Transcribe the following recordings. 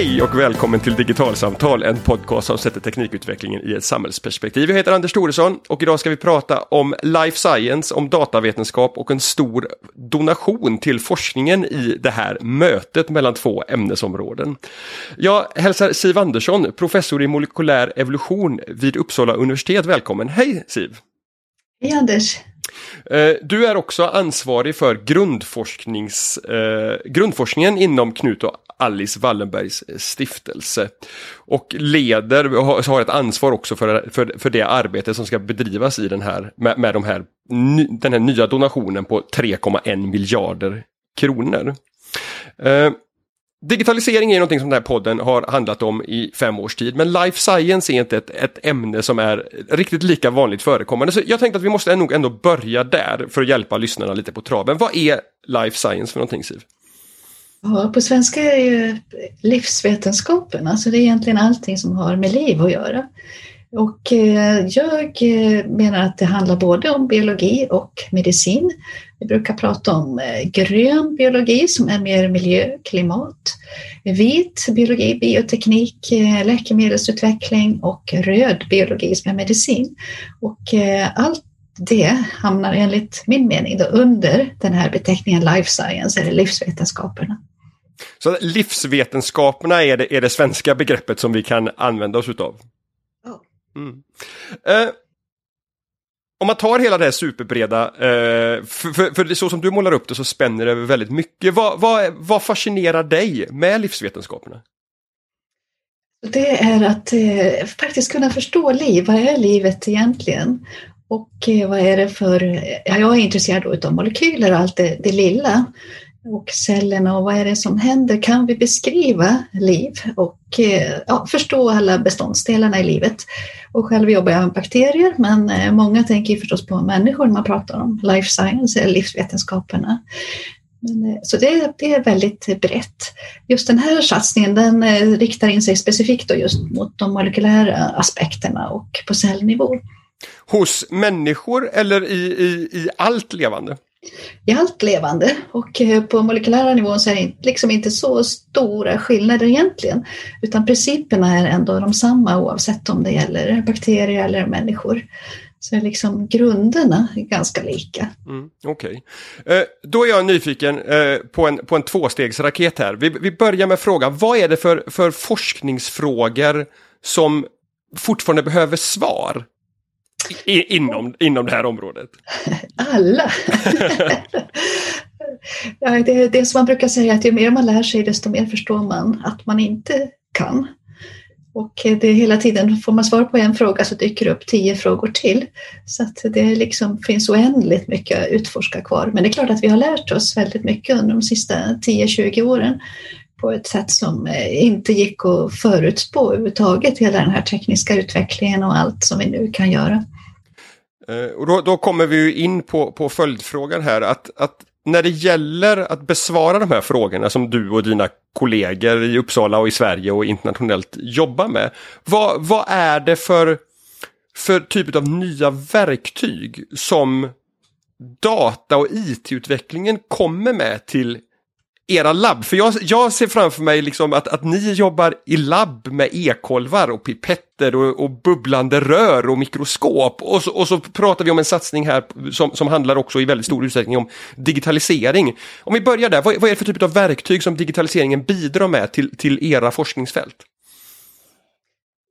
Hej och välkommen till Digitalsamtal, en podcast som sätter teknikutvecklingen i ett samhällsperspektiv. Jag heter Anders Thoresson och idag ska vi prata om life science, om datavetenskap och en stor donation till forskningen i det här mötet mellan två ämnesområden. Jag hälsar Siv Andersson, professor i molekylär evolution vid Uppsala universitet, välkommen. Hej Siv! Hej Anders! Eh, du är också ansvarig för grundforsknings, eh, grundforskningen inom Knut och Alice Wallenbergs eh, stiftelse. Och leder, har ett ansvar också för, för, för det arbete som ska bedrivas i den här, med, med de här, den här nya donationen på 3,1 miljarder kronor. Eh, Digitalisering är någonting som den här podden har handlat om i fem års tid, men life science är inte ett, ett ämne som är riktigt lika vanligt förekommande. Så jag tänkte att vi måste nog ändå börja där för att hjälpa lyssnarna lite på traven. Vad är life science för någonting, Siv? Ja, på svenska är det ju livsvetenskapen, alltså det är egentligen allting som har med liv att göra. Och eh, jag eh, menar att det handlar både om biologi och medicin. Vi brukar prata om eh, grön biologi som är mer miljö, klimat, vit biologi, bioteknik, läkemedelsutveckling och röd biologi som är medicin. Och allt det hamnar enligt min mening då under den här beteckningen life science eller livsvetenskaperna. Så livsvetenskaperna är det, är det svenska begreppet som vi kan använda oss utav? Mm. Eh, om man tar hela det här superbreda, eh, för, för, för, så som du målar upp det så spänner det över väldigt mycket. Vad, vad, vad fascinerar dig med livsvetenskaperna? Det är att eh, faktiskt kunna förstå liv. Vad är livet egentligen? Och eh, vad är det för... Ja, jag är intresserad av molekyler och allt det, det lilla och cellerna och vad är det som händer? Kan vi beskriva liv och eh, ja, förstå alla beståndsdelarna i livet? Och själv jobbar jag med bakterier, men eh, många tänker förstås på människor när man pratar om life science eller livsvetenskaperna. Men, eh, så det, det, är väldigt brett. Just den här satsningen den riktar in sig specifikt då just mot de molekylära aspekterna och på cellnivå. Hos människor eller i, i, i allt levande? I allt levande och eh, på molekylära nivån så är det liksom inte så stora skillnader egentligen utan principerna är ändå de samma oavsett om det gäller bakterier eller människor. Så är liksom grunderna är ganska lika. Mm, Okej. Okay. Eh, då är jag nyfiken eh, på, en, på en tvåstegsraket här. Vi, vi börjar med frågan, vad är det för, för forskningsfrågor som fortfarande behöver svar? I, inom, inom det här området? Alla! ja, det, det är som man brukar säga, att ju mer man lär sig desto mer förstår man att man inte kan. Och det hela tiden, får man svar på en fråga så dyker det upp tio frågor till. Så att det liksom finns oändligt mycket att utforska kvar. Men det är klart att vi har lärt oss väldigt mycket under de sista 10-20 åren på ett sätt som eh, inte gick att förutspå överhuvudtaget, hela den här tekniska utvecklingen och allt som vi nu kan göra. Eh, och då, då kommer vi in på, på följdfrågan här, att, att när det gäller att besvara de här frågorna som du och dina kollegor i Uppsala och i Sverige och internationellt jobbar med, vad, vad är det för, för typ av nya verktyg som data och IT-utvecklingen kommer med till era labb? För jag, jag ser framför mig liksom att, att ni jobbar i labb med e-kolvar och pipetter och, och, bubblande rör och mikroskop. Och så, och så pratar vi om en satsning här som, som handlar också i väldigt stor utsträckning om digitalisering. Om vi börjar där, vad, vad är det för typ av verktyg som digitaliseringen bidrar med till, till era forskningsfält?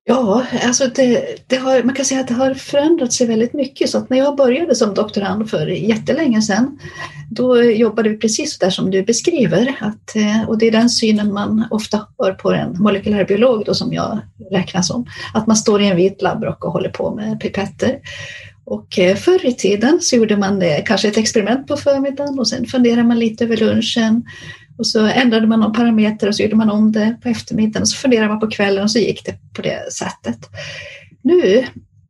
Ja, alltså det, det, har, man kan säga att det har förändrat sig väldigt mycket. Så att när jag började som doktorand för jättelänge sedan, då jobbade vi precis så där som du beskriver. Att, eh, och det är den synen man ofta har på en molekylärbiolog då, som jag räknas som. Att man står i en vit labbrock och håller på med pipetter. Och eh, förr i tiden så gjorde man det, kanske ett experiment på förmiddagen och sen funderade man lite över lunchen och så ändrade man någon parameter och så gjorde man om det på eftermiddagen och så funderade man på kvällen och så gick det på det sättet. Nu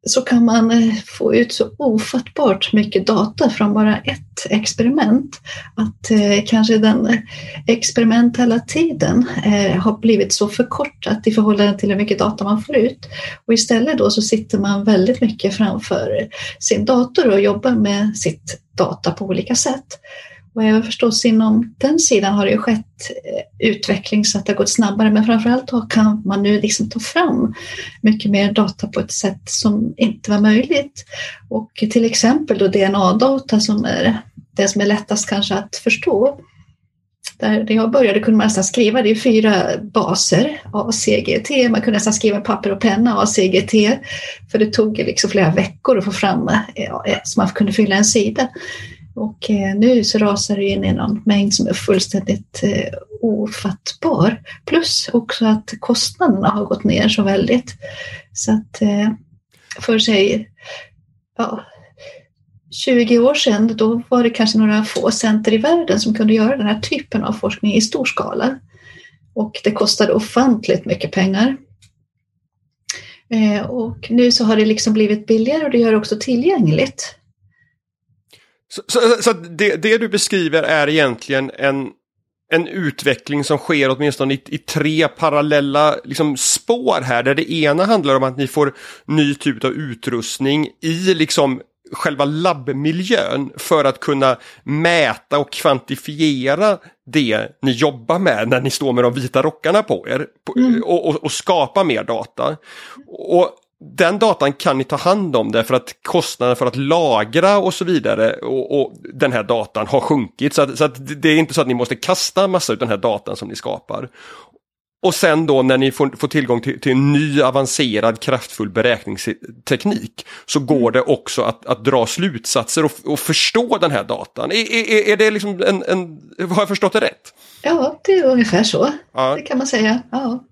så kan man eh, få ut så ofattbart mycket data från bara ett experiment att eh, kanske den experimentella tiden eh, har blivit så förkortat i förhållande till hur mycket data man får ut. Och istället då så sitter man väldigt mycket framför sin dator och jobbar med sitt data på olika sätt. Och även förstås inom den sidan har det ju skett eh, utveckling så att det har gått snabbare men framförallt kan man nu liksom ta fram mycket mer data på ett sätt som inte var möjligt. Och till exempel då DNA-data som är det som är lättast kanske att förstå. Där jag började kunde man nästan skriva, det är fyra baser, A, C, G, T. Man kunde nästan skriva papper och penna, A, C, G, T. För det tog liksom flera veckor att få fram eh, ja, eh, så man kunde fylla en sida. Och eh, nu så rasar det in i någon mängd som är fullständigt eh, ofattbar. Plus också att kostnaderna har gått ner så väldigt. Så att eh, för sig, ja, 20 år sedan då var det kanske några få center i världen som kunde göra den här typen av forskning i stor skala. Och det kostade ofantligt mycket pengar. Och nu så har det liksom blivit billigare och det gör det också tillgängligt. Så, så, så det, det, du beskriver är egentligen en, en utveckling som sker åtminstone i, i tre parallella liksom, spår här. Där det ena handlar om att ni får ny typ av utrustning i liksom själva labbmiljön för att kunna mäta och kvantifiera det ni jobbar med när ni står med de vita rockarna på er mm. och, och, och, skapa mer data. Och den datan kan ni ta hand om därför att kostnaden för att lagra och så vidare och, och den här datan har sjunkit. Så, att, så att det är inte så att ni måste kasta massa av den här datan som ni skapar. Och sen då när ni får, får tillgång till, till, en ny avancerad kraftfull beräkningsteknik så går mm. det också att, att dra slutsatser och, och, förstå den här datan. Är, är, är det liksom en, en, har jag förstått det rätt? Ja, det är ungefär så. Ja. Det kan man säga. Ja.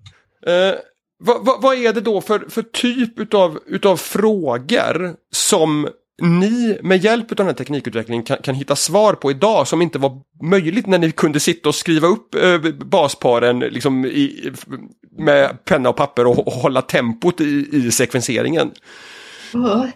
Eh, vad, vad, vad, är det då för, för typ utav, utav frågor som ni med hjälp av den här teknikutvecklingen kan, kan, hitta svar på idag som inte var möjligt när ni kunde sitta och skriva upp eh, basparen liksom i, med penna och papper och, och hålla tempot i, i sekvenseringen? Ja,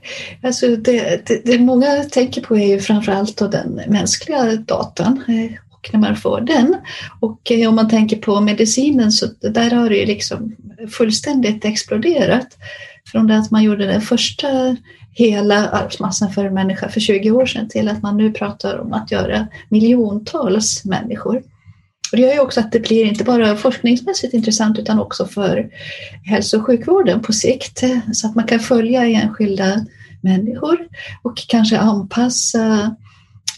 alltså det, det, det, många tänker på är ju framförallt då den mänskliga datan eh, och när man får den. Och eh, om man tänker på medicinen så där har det ju liksom fullständigt exploderat. Från det att man gjorde den första hela arvsmassan för en människa för 20 år sedan till att man nu pratar om att göra miljontals människor. Och det gör ju också att det blir inte bara forskningsmässigt intressant utan också för hälso och sjukvården på sikt så att man kan följa enskilda människor och kanske anpassa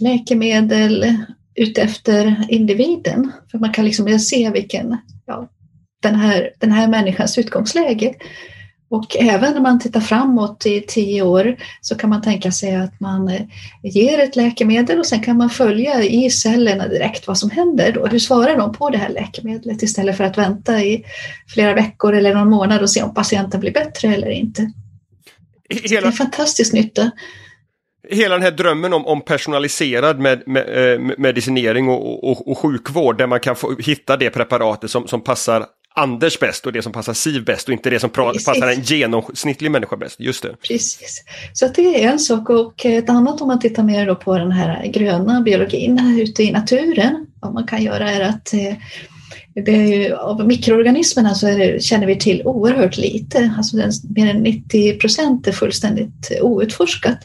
läkemedel utefter individen. För man kan liksom se vilken, ja, den här, den här människans utgångsläge. Och även när man tittar framåt i tio år så kan man tänka sig att man eh, ger ett läkemedel och sen kan man följa i cellerna direkt vad som händer. Då. Hur svarar de på det här läkemedlet istället för att vänta i flera veckor eller någon månad och se om patienten blir bättre eller inte. Hela... Det är en fantastisk nytta. Hela den här drömmen om, om personaliserad med, med, med medicinering och, och, och, sjukvård där man kan få, hitta det preparatet som, som passar Anders bäst och det som passar Siv bäst och inte det som Precis. passar en genomsnittlig människa bäst. Just det. Precis. Så det är en sak och ett annat om man tittar mer på den här gröna biologin ute i naturen. Vad man kan göra är att eh, det är ju, av mikroorganismerna så det, känner vi till oerhört lite. Alltså den, mer än 90 procent är fullständigt outforskat.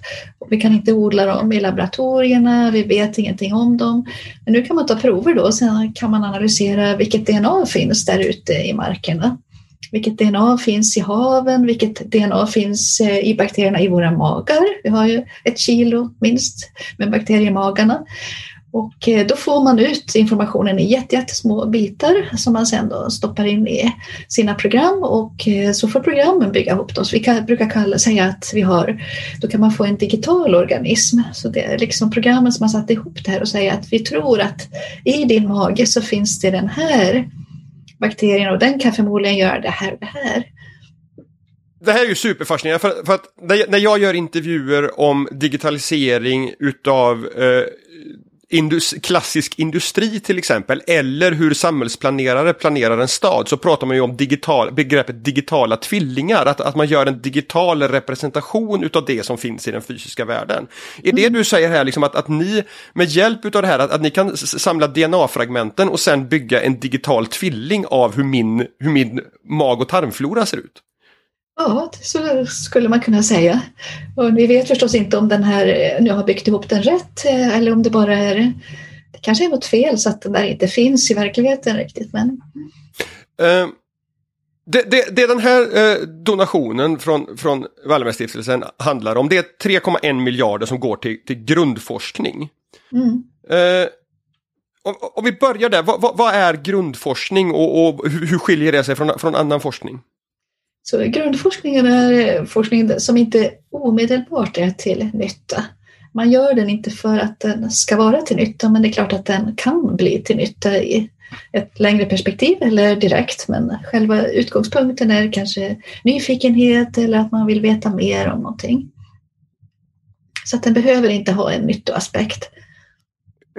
Vi kan inte odla dem i laboratorierna, vi vet ingenting om dem. Men nu kan man ta prover då och sen kan man analysera vilket DNA finns där ute i markerna. Vilket DNA finns i haven, vilket DNA finns eh, i bakterierna i våra magar. Vi har ju ett kilo minst med bakterier i magarna. Och eh, då får man ut informationen i jättesmå bitar som man sen då stoppar in i sina program och eh, så får programmen bygga ihop dem. Så vi kan, brukar kalla, säga att vi har, då kan man få en digital organism. Så det är liksom programmen som har satt ihop det här och säger att vi tror att i din mage så finns det den här bakterien och den kan förmodligen göra det här och det här. Det här är ju superfascinerande för, för att när jag gör intervjuer om digitalisering utav eh, indus klassisk industri till exempel, eller hur samhällsplanerare planerar en stad, så pratar man ju om digital, begreppet digitala tvillingar, att, att man gör en digital representation utav det som finns i den fysiska världen. Är det mm. du säger här, liksom att, att ni med hjälp utav det här, att, att ni kan samla DNA-fragmenten och sen bygga en digital tvilling av hur min, hur min mag och tarmflora ser ut? Ja, så skulle man kunna säga. Och vi vet förstås inte om den här nu har byggt ihop den rätt eh, eller om det bara är det kanske är något fel så att det där inte finns i verkligheten riktigt. Men... Uh, det, det, det, den här donationen från, från Wallenbergstiftelsen handlar om, det är 3,1 miljarder som går till, till grundforskning. Mm. Uh, om, om, vi börjar där, vad, vad, är grundforskning och, och hur, hur skiljer det sig från, från annan forskning? Så grundforskningen är forskning som inte omedelbart är till nytta. Man gör den inte för att den ska vara till nytta, men det är klart att den kan bli till nytta i ett längre perspektiv eller direkt. Men själva utgångspunkten är kanske nyfikenhet eller att man vill veta mer om någonting. Så att den behöver inte ha en nyttoaspekt.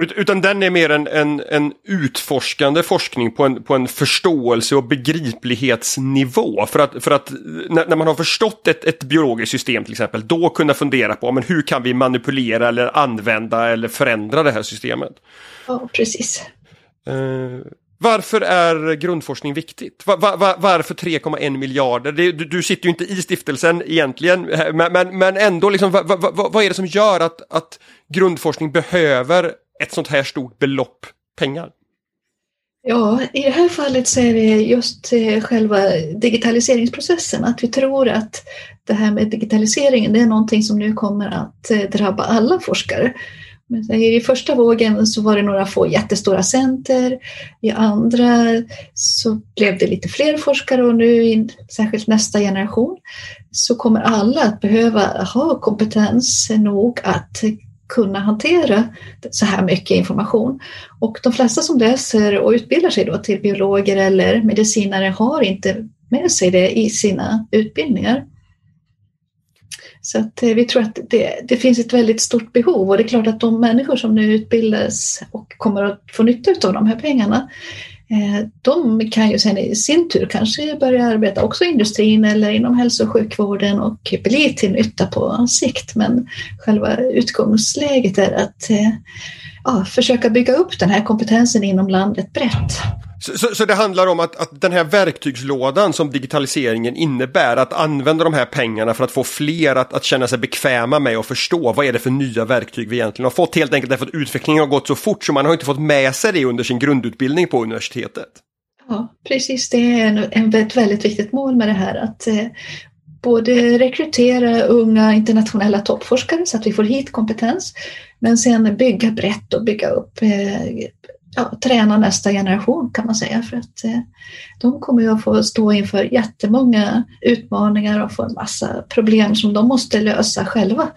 Utan den är mer en, en, en utforskande forskning på en, på en förståelse och begriplighetsnivå. För att, för att när, när man har förstått ett, ett biologiskt system till exempel, då kunna fundera på men hur kan vi manipulera eller använda eller förändra det här systemet. Ja, precis. Uh, varför är grundforskning viktigt? Var, var, varför 3,1 miljarder? Det, du, du, sitter ju inte i stiftelsen egentligen, men, men, men ändå, liksom, vad är det som gör att, att grundforskning behöver ett sånt här stort belopp pengar? Ja, i det här fallet så är det just eh, själva digitaliseringsprocessen, att vi tror att det här med digitaliseringen det är någonting som nu kommer att eh, drabba alla forskare. I första vågen så var det några få jättestora center, i andra så blev det lite fler forskare och nu, särskilt nästa generation, så kommer alla att behöva ha kompetens nog att kunna hantera så här mycket information. Och de flesta som läser och utbildar sig då till biologer eller medicinare har inte med sig det i sina utbildningar. Så att eh, vi tror att det, det, finns ett väldigt stort behov och det är klart att de människor som nu utbildas och kommer att få nytta av de här pengarna Eh, de kan ju sen i sin tur kanske börja arbeta också i industrin eller inom hälso och sjukvården och bli till nytta på sikt. Men själva utgångsläget är att eh, ja, försöka bygga upp den här kompetensen inom landet brett. Så, så, så, det handlar om att, att den här verktygslådan som digitaliseringen innebär, att använda de här pengarna för att få fler att, att känna sig bekväma med och förstå vad är det för nya verktyg vi egentligen har fått, helt enkelt därför att utvecklingen har gått så fort så man har inte fått med sig det under sin grundutbildning på universitetet. Ja, precis. Det är en, en, ett väldigt viktigt mål med det här att eh, både rekrytera unga internationella toppforskare så att vi får hit kompetens, men sen bygga brett och bygga upp eh, ja, träna nästa generation kan man säga. För att eh, de kommer ju att få stå inför jättemånga utmaningar och få en massa problem som de måste lösa själva.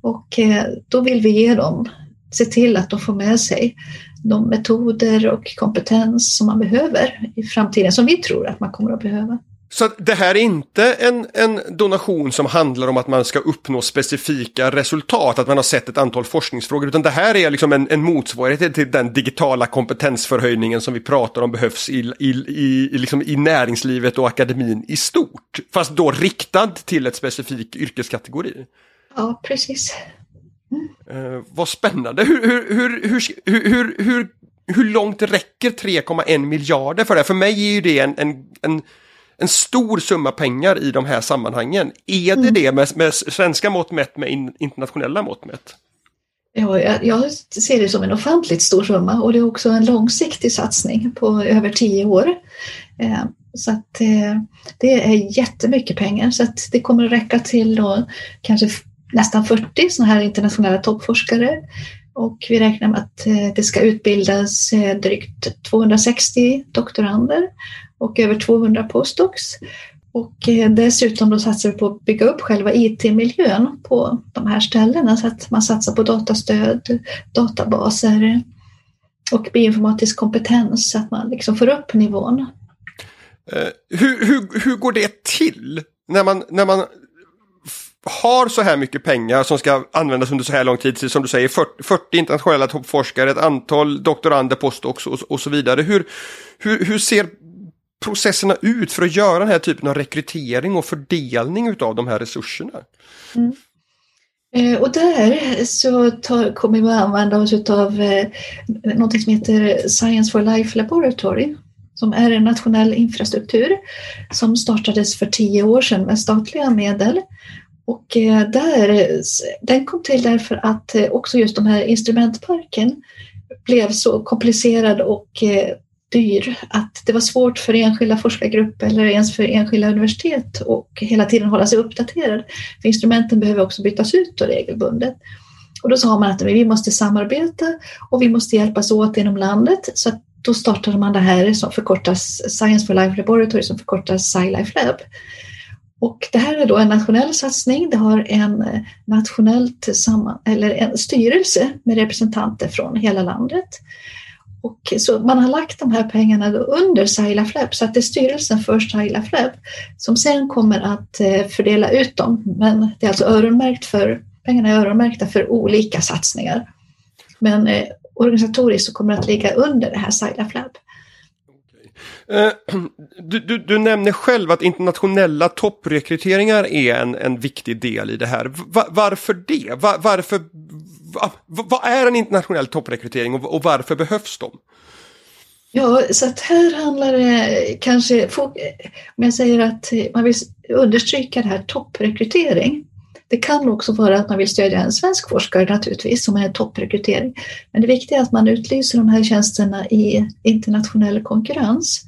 Och eh, då vill vi ge dem, se till att de får med sig de metoder och kompetens som man behöver i framtiden, som vi tror att man kommer att behöva. Så det här är inte en, en donation som handlar om att man ska uppnå specifika resultat, att man har sett ett antal forskningsfrågor, utan det här är liksom en, en motsvarighet till den digitala kompetensförhöjningen som vi pratar om behövs i, i, i, liksom i näringslivet och akademin i stort. Fast då riktad till ett specifik yrkeskategori. Ja, precis. Mm. Uh, vad spännande. Hur, hur, hur, hur, hur, hur, hur långt räcker 3,1 miljarder för det? För mig är ju det en, en, en en stor summa pengar i de här sammanhangen. Är det mm. det med, med svenska mått mätt med in, internationella mått mätt? Ja, jag, jag, ser det som en ofantligt stor summa och det är också en långsiktig satsning på över tio år. Eh, så att eh, det är jättemycket pengar så att det kommer att räcka till då kanske nästan 40 sådana här internationella toppforskare. Och vi räknar med att eh, det ska utbildas eh, drygt 260 doktorander och över 200 postdocs. Och eh, dessutom då satsar vi på att bygga upp själva IT-miljön på de här ställena så att man satsar på datastöd, databaser och bioinformatisk kompetens så att man liksom får upp nivån. Eh, hur, hur, hur går det till när man, när man har så här mycket pengar som ska användas under så här lång tid, som du säger, 40, 40 internationella toppforskare, ett antal doktorander, postdocs och, och så vidare. Hur, hur, hur ser processerna ut för att göra den här typen av rekrytering och fördelning av de här resurserna? Mm. Eh, och där så tar, kommer vi att använda oss av eh, något som heter Science for Life Laboratory som är en nationell infrastruktur som startades för tio år sedan med statliga medel. Och eh, där, den kom till därför att eh, också just de här instrumentparken blev så komplicerad och eh, dyr att det var svårt för enskilda forskargrupper eller ens för enskilda universitet och hela tiden hålla sig uppdaterad. För instrumenten behöver också bytas ut regelbundet. Och då sa man att vi måste samarbeta och vi måste hjälpas åt inom landet. Så då startade man det här som förkortas Science for Life Laboratory som förkortas SciLife Lab. Och det här är då en nationell satsning. Det har en eh, nationellt samman, eller en styrelse med representanter från hela landet. Och så man har lagt de här pengarna under Saila Flab så att det är styrelsen för Saila Flab som sen kommer att eh, fördela ut dem. Men det är alltså öronmärkt för, pengarna är öronmärkta för olika satsningar. Men eh, organisatoriskt så kommer det att ligga under det här Saila Flab. Eh, du, du, du, nämner själv att internationella topprekryteringar är en, en viktig del i det här. Varför det? Varför, vad är en internationell topprekrytering och, och varför behövs de? Ja, så att här handlar det kanske, om jag säger att man vill understryka det här topprekrytering. Det kan också vara att man vill stödja en svensk forskare naturligtvis som är en topprekrytering. Men det viktiga är att man utlyser de här tjänsterna i internationell konkurrens.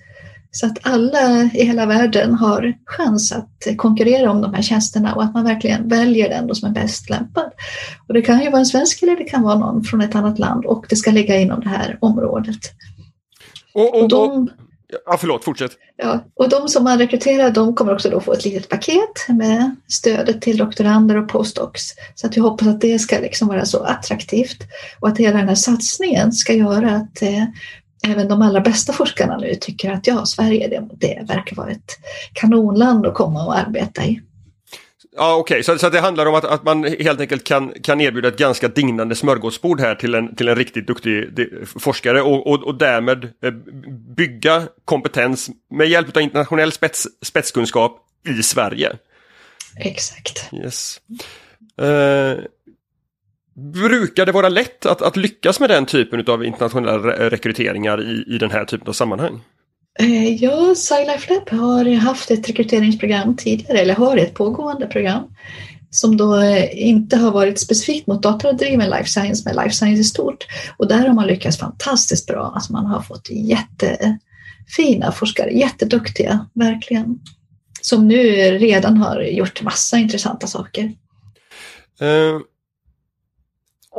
Så att alla i hela världen har chans att konkurrera om de här tjänsterna och att man verkligen väljer den som är bäst lämpad. Och det kan ju vara en svensk eller det kan vara någon från ett annat land och det ska ligga inom det här området. Och, och, och de, ja, förlåt, fortsätt. Ja, och de som man rekryterar de kommer också då få ett litet paket med stödet till doktorander och postdocs. Så att jag hoppas att det ska liksom vara så attraktivt och att hela den här satsningen ska göra att eh, även de allra bästa forskarna nu tycker att ja, Sverige det, det verkar vara ett kanonland att komma och arbeta i. Ja, Okej, okay. så, så det handlar om att, att man helt enkelt kan, kan erbjuda ett ganska dignande smörgåsbord här till en, till en riktigt duktig forskare och, och, och därmed eh, bygga kompetens med hjälp av internationell spets, spetskunskap i Sverige. Exakt. Yes. Uh, brukar det vara lätt att, att lyckas med den typen av internationella rekryteringar i, i den här typen av sammanhang? Eh, ja, SciLife Lab har haft ett rekryteringsprogram tidigare, eller har ett pågående program som då eh, inte har varit specifikt mot datadriven life science, men life science i stort. Och där har man lyckats fantastiskt bra. Alltså man har fått jättefina forskare, jätteduktiga, verkligen. Som nu redan har gjort massa intressanta saker. Uh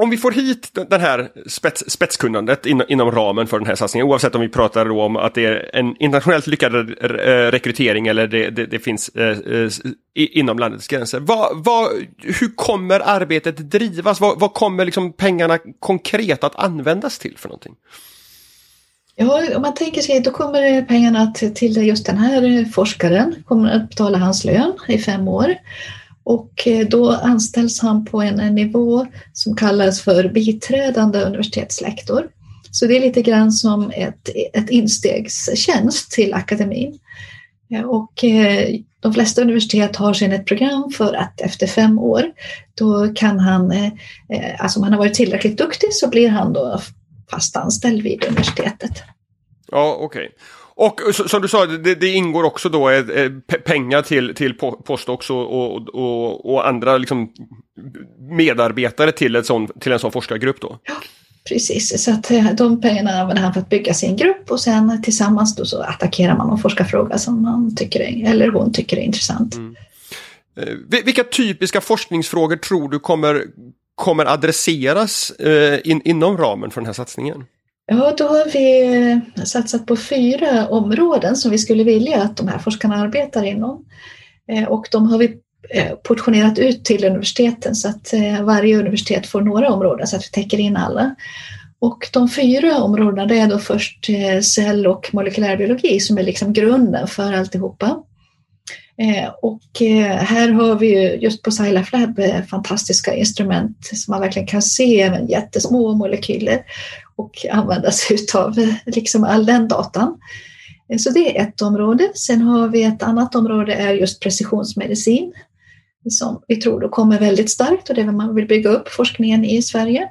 om vi får hit den här spets, spetskunnandet in, inom ramen för den här satsningen, oavsett om vi pratar om att det är en internationellt lyckad eh, rekrytering eller det, det, det finns eh, eh inom landets gränser. Vad, vad, hur kommer arbetet drivas? Vad, vad kommer liksom pengarna konkret att användas till för någonting? Ja, om man tänker sig, då kommer pengarna till just den här forskaren, kommer att betala hans lön i fem år. Och eh, då anställs han på en nivå som kallas för biträdande universitetslektor. Så det är lite grann som ett, ett instegstjänst till akademin. Eh, och eh, de flesta universitet har sedan ett program för att efter fem år, då kan han, alltså om han har varit tillräckligt duktig så blir han då fast anställd vid universitetet. Ja, okej. Okay. Och som du sa, det, det ingår också då eh, pengar till, till postdocs och, och, och, och andra liksom medarbetare till, ett sån, till en sån forskargrupp då? Ja, precis. Så att eh, de pengarna använder han för att bygga sin grupp och sen tillsammans då så attackerar man någon forskarfråga som man tycker är, eller hon tycker är intressant. Mm. Eh, vilka typiska forskningsfrågor tror du kommer, kommer adresseras eh, in, inom ramen för den här satsningen? Ja, då har vi eh, satsat på fyra områden som vi skulle vilja att de här forskarna arbetar inom. Eh, och de har vi eh, portionerat ut till universiteten så att varje universitet får några områden så att vi täcker in alla. Och de fyra områdena det är då först cell och molekylärbiologi som är liksom grunden för alltihopa. Och här har vi ju just på Scilaf Lab fantastiska instrument som man verkligen kan se även jättesmå molekyler och använda sig av liksom all den datan. Så det är ett område. Sen har vi ett annat område är just precisionsmedicin som vi tror då kommer väldigt starkt och det är vad man vill bygga upp forskningen i Sverige.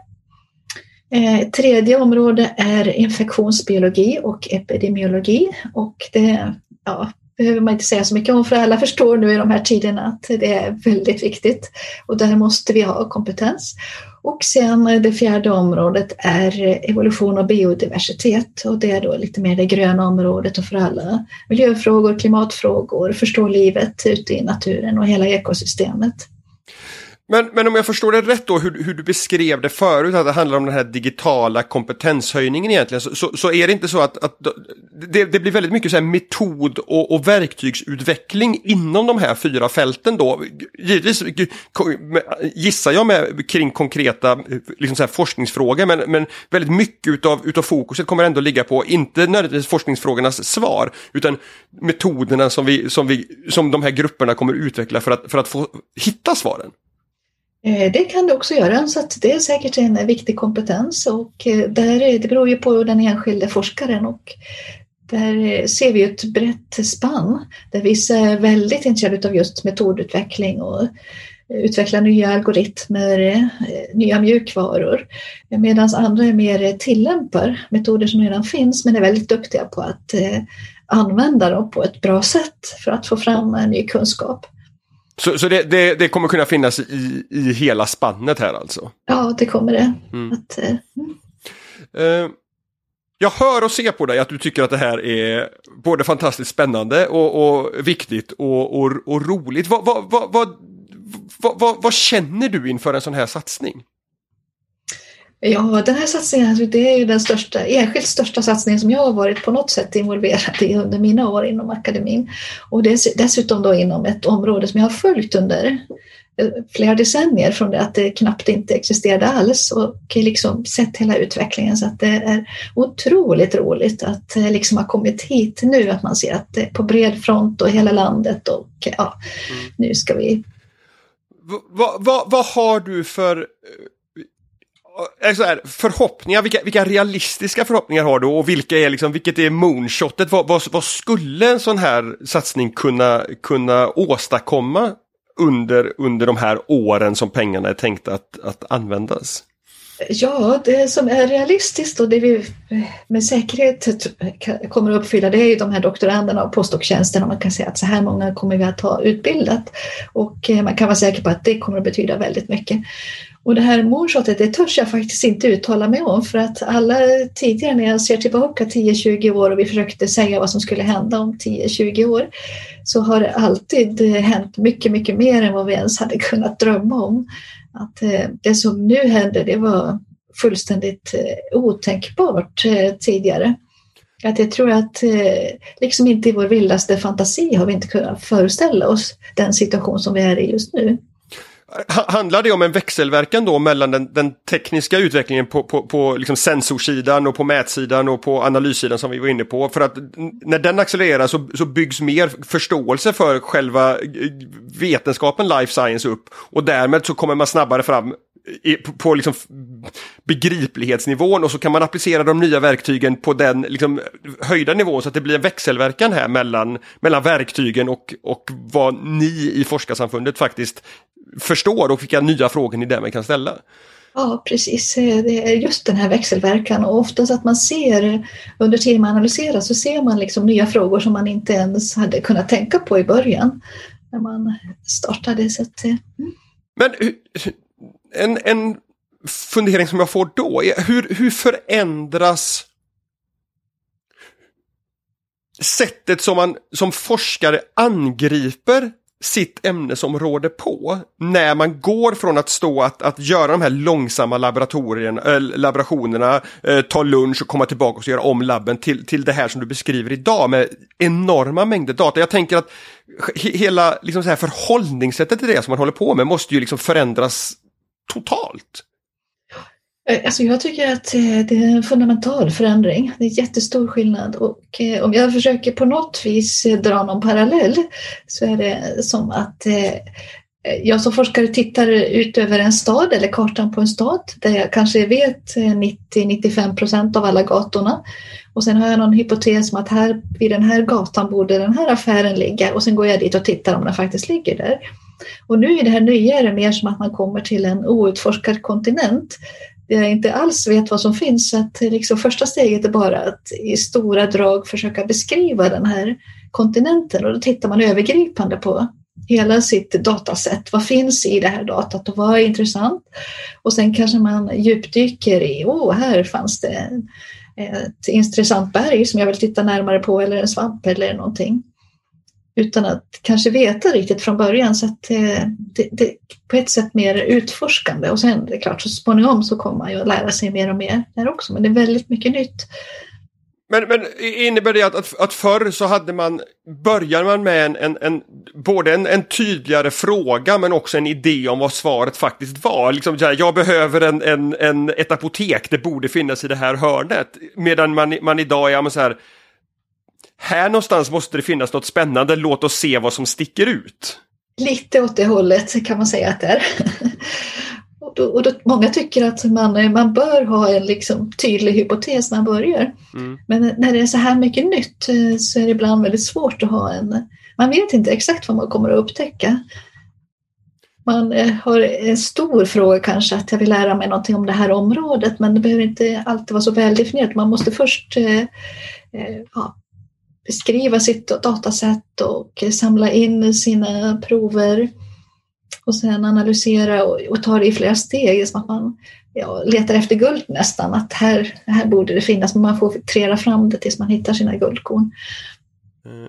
Eh, ett tredje område är infektionsbiologi och epidemiologi och det ja, behöver man inte säga så mycket om för alla förstår nu i de här tiderna att det är väldigt viktigt och där måste vi ha kompetens. Och sen eh, det fjärde området är eh, evolution och biodiversitet och det är då lite mer det gröna området och för alla miljöfrågor, klimatfrågor, förstå livet ute i naturen och hela ekosystemet. Men, men om jag förstår det rätt då, hur, hur, du beskrev det förut, att det handlar om den här digitala kompetenshöjningen egentligen, så, så, så är det inte så att, att det, det, blir väldigt mycket så metod och, och, verktygsutveckling inom de här fyra fälten då. Givetvis gissar jag med kring konkreta liksom så forskningsfrågor, men, men väldigt mycket utav, utav fokuset kommer ändå ligga på, inte nödvändigtvis forskningsfrågornas svar, utan metoderna som, vi, som, vi, som de här grupperna kommer utveckla för att, för att få hitta svaren. Eh, det kan det också göra, så att det är säkert en viktig kompetens och eh, där, det beror ju på den enskilde forskaren och där eh, ser vi ett brett spann där vissa är väldigt intresserade av just metodutveckling och utveckla nya algoritmer, nya mjukvaror. Medan andra är mer tillämpar metoder som redan finns men är väldigt duktiga på att använda dem på ett bra sätt för att få fram ny kunskap. Så, så det, det, det, kommer kunna finnas i, i hela spannet här alltså? Ja, det kommer det. Mm. Att, uh, uh, jag hör och ser på dig att du tycker att det här är både fantastiskt spännande och, och viktigt och, och, och roligt. Vad, vad, vad, vad, vad känner du inför en sån här satsning? Ja, den här satsningen alltså, det är ju den största, enskilt största satsningen som jag har varit på något sätt involverad i under mina år inom akademin. Och dessutom då inom ett område som jag har följt under eh, flera decennier från det att det knappt inte existerade alls och liksom sett hela utvecklingen så att det är otroligt roligt att det liksom har kommit hit nu, att man ser att det är på bred front och hela landet och ja, mm. nu ska vi... Vad va, va har du för Eh, så här, förhoppningar, vilka, vilka realistiska förhoppningar har du och vilka är liksom, vilket är moonshotet? Vad, vad, vad skulle en sån här satsning kunna, kunna åstadkomma under, under de här åren som pengarna är tänkta att, att användas? Ja, det som är realistiskt och det vi eh, med säkerhet kommer att uppfylla det är ju de här doktoranderna och postdoktjänsterna. Man kan säga att så här många kommer vi att ha utbildat och eh, man kan vara säker på att det kommer att betyda väldigt mycket. Och det här moonshotet, det törs jag faktiskt inte uttala mig om för att alla tidigare när jag ser tillbaka 10-20 år och vi försökte säga vad som skulle hända om 10-20 år så har det alltid hänt mycket, mycket mer än vad vi ens hade kunnat drömma om. Att eh, det som nu händer, det var fullständigt eh, otänkbart eh, tidigare. Att jag tror att liksom inte i vår vildaste fantasi har vi inte kunnat föreställa oss den situation som vi är i just nu. Handlar det om en växelverkan då mellan den, den tekniska utvecklingen på, på, på liksom sensorsidan och på mätsidan och på analyssidan som vi var inne på? För att när den accelererar så, så byggs mer förståelse för själva eh, vetenskapen life science upp och därmed så kommer man snabbare fram på, liksom begriplighetsnivån och så kan man applicera de nya verktygen på den liksom höjda nivån så att det blir en växelverkan här mellan, mellan verktygen och, och vad ni i forskarsamfundet faktiskt förstår och vilka nya frågor ni därmed kan ställa. Ja, precis. Det är just den här växelverkan och oftast att man ser under tiden man analyserar så ser man liksom nya frågor som man inte ens hade kunnat tänka på i början när man startade. Så att, mm. Men en, en fundering som jag får då är hur, hur förändras sättet som man som forskare angriper sitt ämnesområde på när man går från att stå att, att göra de här långsamma laboratorierna, äh, eh, laborationerna, äh, ta lunch och komma tillbaka och göra om labben till, till det här som du beskriver idag med enorma mängder data. Jag tänker att hela liksom så här förhållningssättet till det som man håller på med måste ju liksom förändras totalt. Eh, alltså jag tycker att eh, det är en fundamental förändring. Det är jättestor skillnad och eh, om jag försöker på något vis dra någon parallell så är det som att jag som forskare tittar ut över en stad eller kartan på en stad där jag kanske vet 90-95 procent av alla gatorna. Och sen har jag någon hypotes om att här vid den här gatan borde den här affären ligga och sen går jag dit och tittar om den faktiskt ligger där. Och nu i det här nya är det mer som att man kommer till en outforskad kontinent där jag inte alls vet vad som finns. Så att eh, liksom första steget är bara att i stora drag försöka beskriva den här kontinenten och då tittar man övergripande på hela sitt datasätt. Vad finns i det här datat och vad är intressant? Och sen kanske man djupdyker i, åh, oh, här fanns det ett intressant berg som jag vill titta närmare på eller en svamp eller någonting. Utan att kanske veta riktigt från början så att eh, det, det, det på ett sätt mer utforskande och sen det är klart så småningom så kommer man ju att lära sig mer och mer där också men det är väldigt mycket nytt. Men, men innebär det att, att, att förr så hade man, började man med en, en, en både en, en, tydligare fråga men också en idé om vad svaret faktiskt var. Liksom, jag behöver en, en, en, ett apotek, det borde finnas i det här hörnet. Medan man, man idag är så här, här någonstans måste det finnas något spännande, låt oss se vad som sticker ut. Lite åt det hållet kan man säga att det är. Och då, och då, många tycker att man, man bör ha en liksom tydlig hypotes när man börjar. Mm. Men när det är så här mycket nytt eh, så är det ibland väldigt svårt att ha en... Man vet inte exakt vad man kommer att upptäcka. Man eh, har en stor fråga kanske att jag vill lära mig någonting om det här området men det behöver inte alltid vara så väldefinierat. Man måste först eh, ja, beskriva sitt datasätt och samla in sina prover och sen analysera och, och ta det i flera steg som att man ja, letar efter guld nästan. Att här, här borde det finnas, men man får trera fram det tills man hittar sina guldkorn. Eh,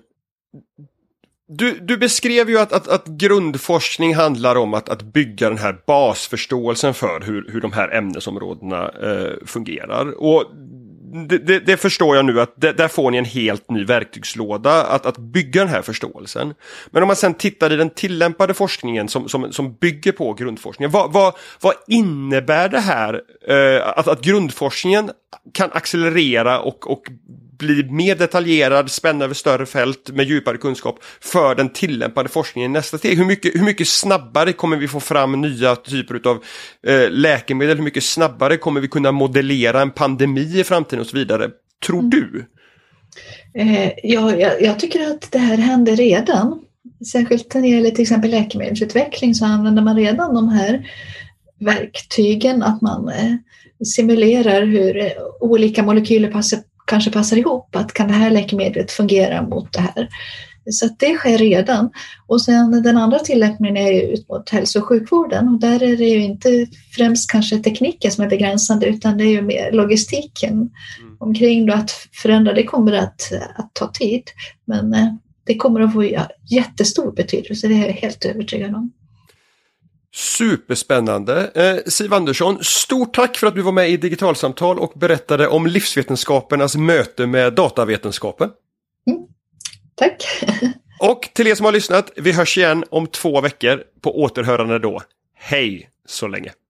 du, du beskrev ju att, att, att, grundforskning handlar om att, att bygga den här basförståelsen för hur, hur de här ämnesområdena eh, fungerar. Och det, det, det, förstår jag nu att det, där får ni en helt ny verktygslåda att, att bygga den här förståelsen. Men om man sen tittar i den tillämpade forskningen som, som, som bygger på grundforskningen. Vad, vad, vad innebär det här eh, att, att grundforskningen kan accelerera och, och bli mer detaljerad, spänna över större fält med djupare kunskap för den tillämpade forskningen i nästa steg. Hur mycket, hur mycket snabbare kommer vi få fram nya typer av eh, läkemedel? Hur mycket snabbare kommer vi kunna modellera en pandemi i framtiden och så vidare? Tror mm. du? Eh, ja, jag, jag tycker att det här händer redan. Särskilt när det gäller till exempel läkemedelsutveckling så använder man redan de här verktygen, att man eh, simulerar hur eh, olika molekyler passar kanske passar ihop, att kan det här läkemedlet fungera mot det här? Så det sker redan. Och sen den andra tillämpningen är ut mot hälso och sjukvården och där är det ju inte främst kanske tekniken som är begränsande utan det är ju mer logistiken mm. omkring då att förändra. Det kommer att, att ta tid men eh, det kommer att få jättestor betydelse, det är jag helt övertygad om. Superspännande. Eh, Siv Andersson, stort tack för att du var med i Digitalsamtal och berättade om livsvetenskapernas möte med datavetenskapen. Mm. Tack. och till er som har lyssnat, vi hörs igen om två veckor på återhörande då. Hej så länge.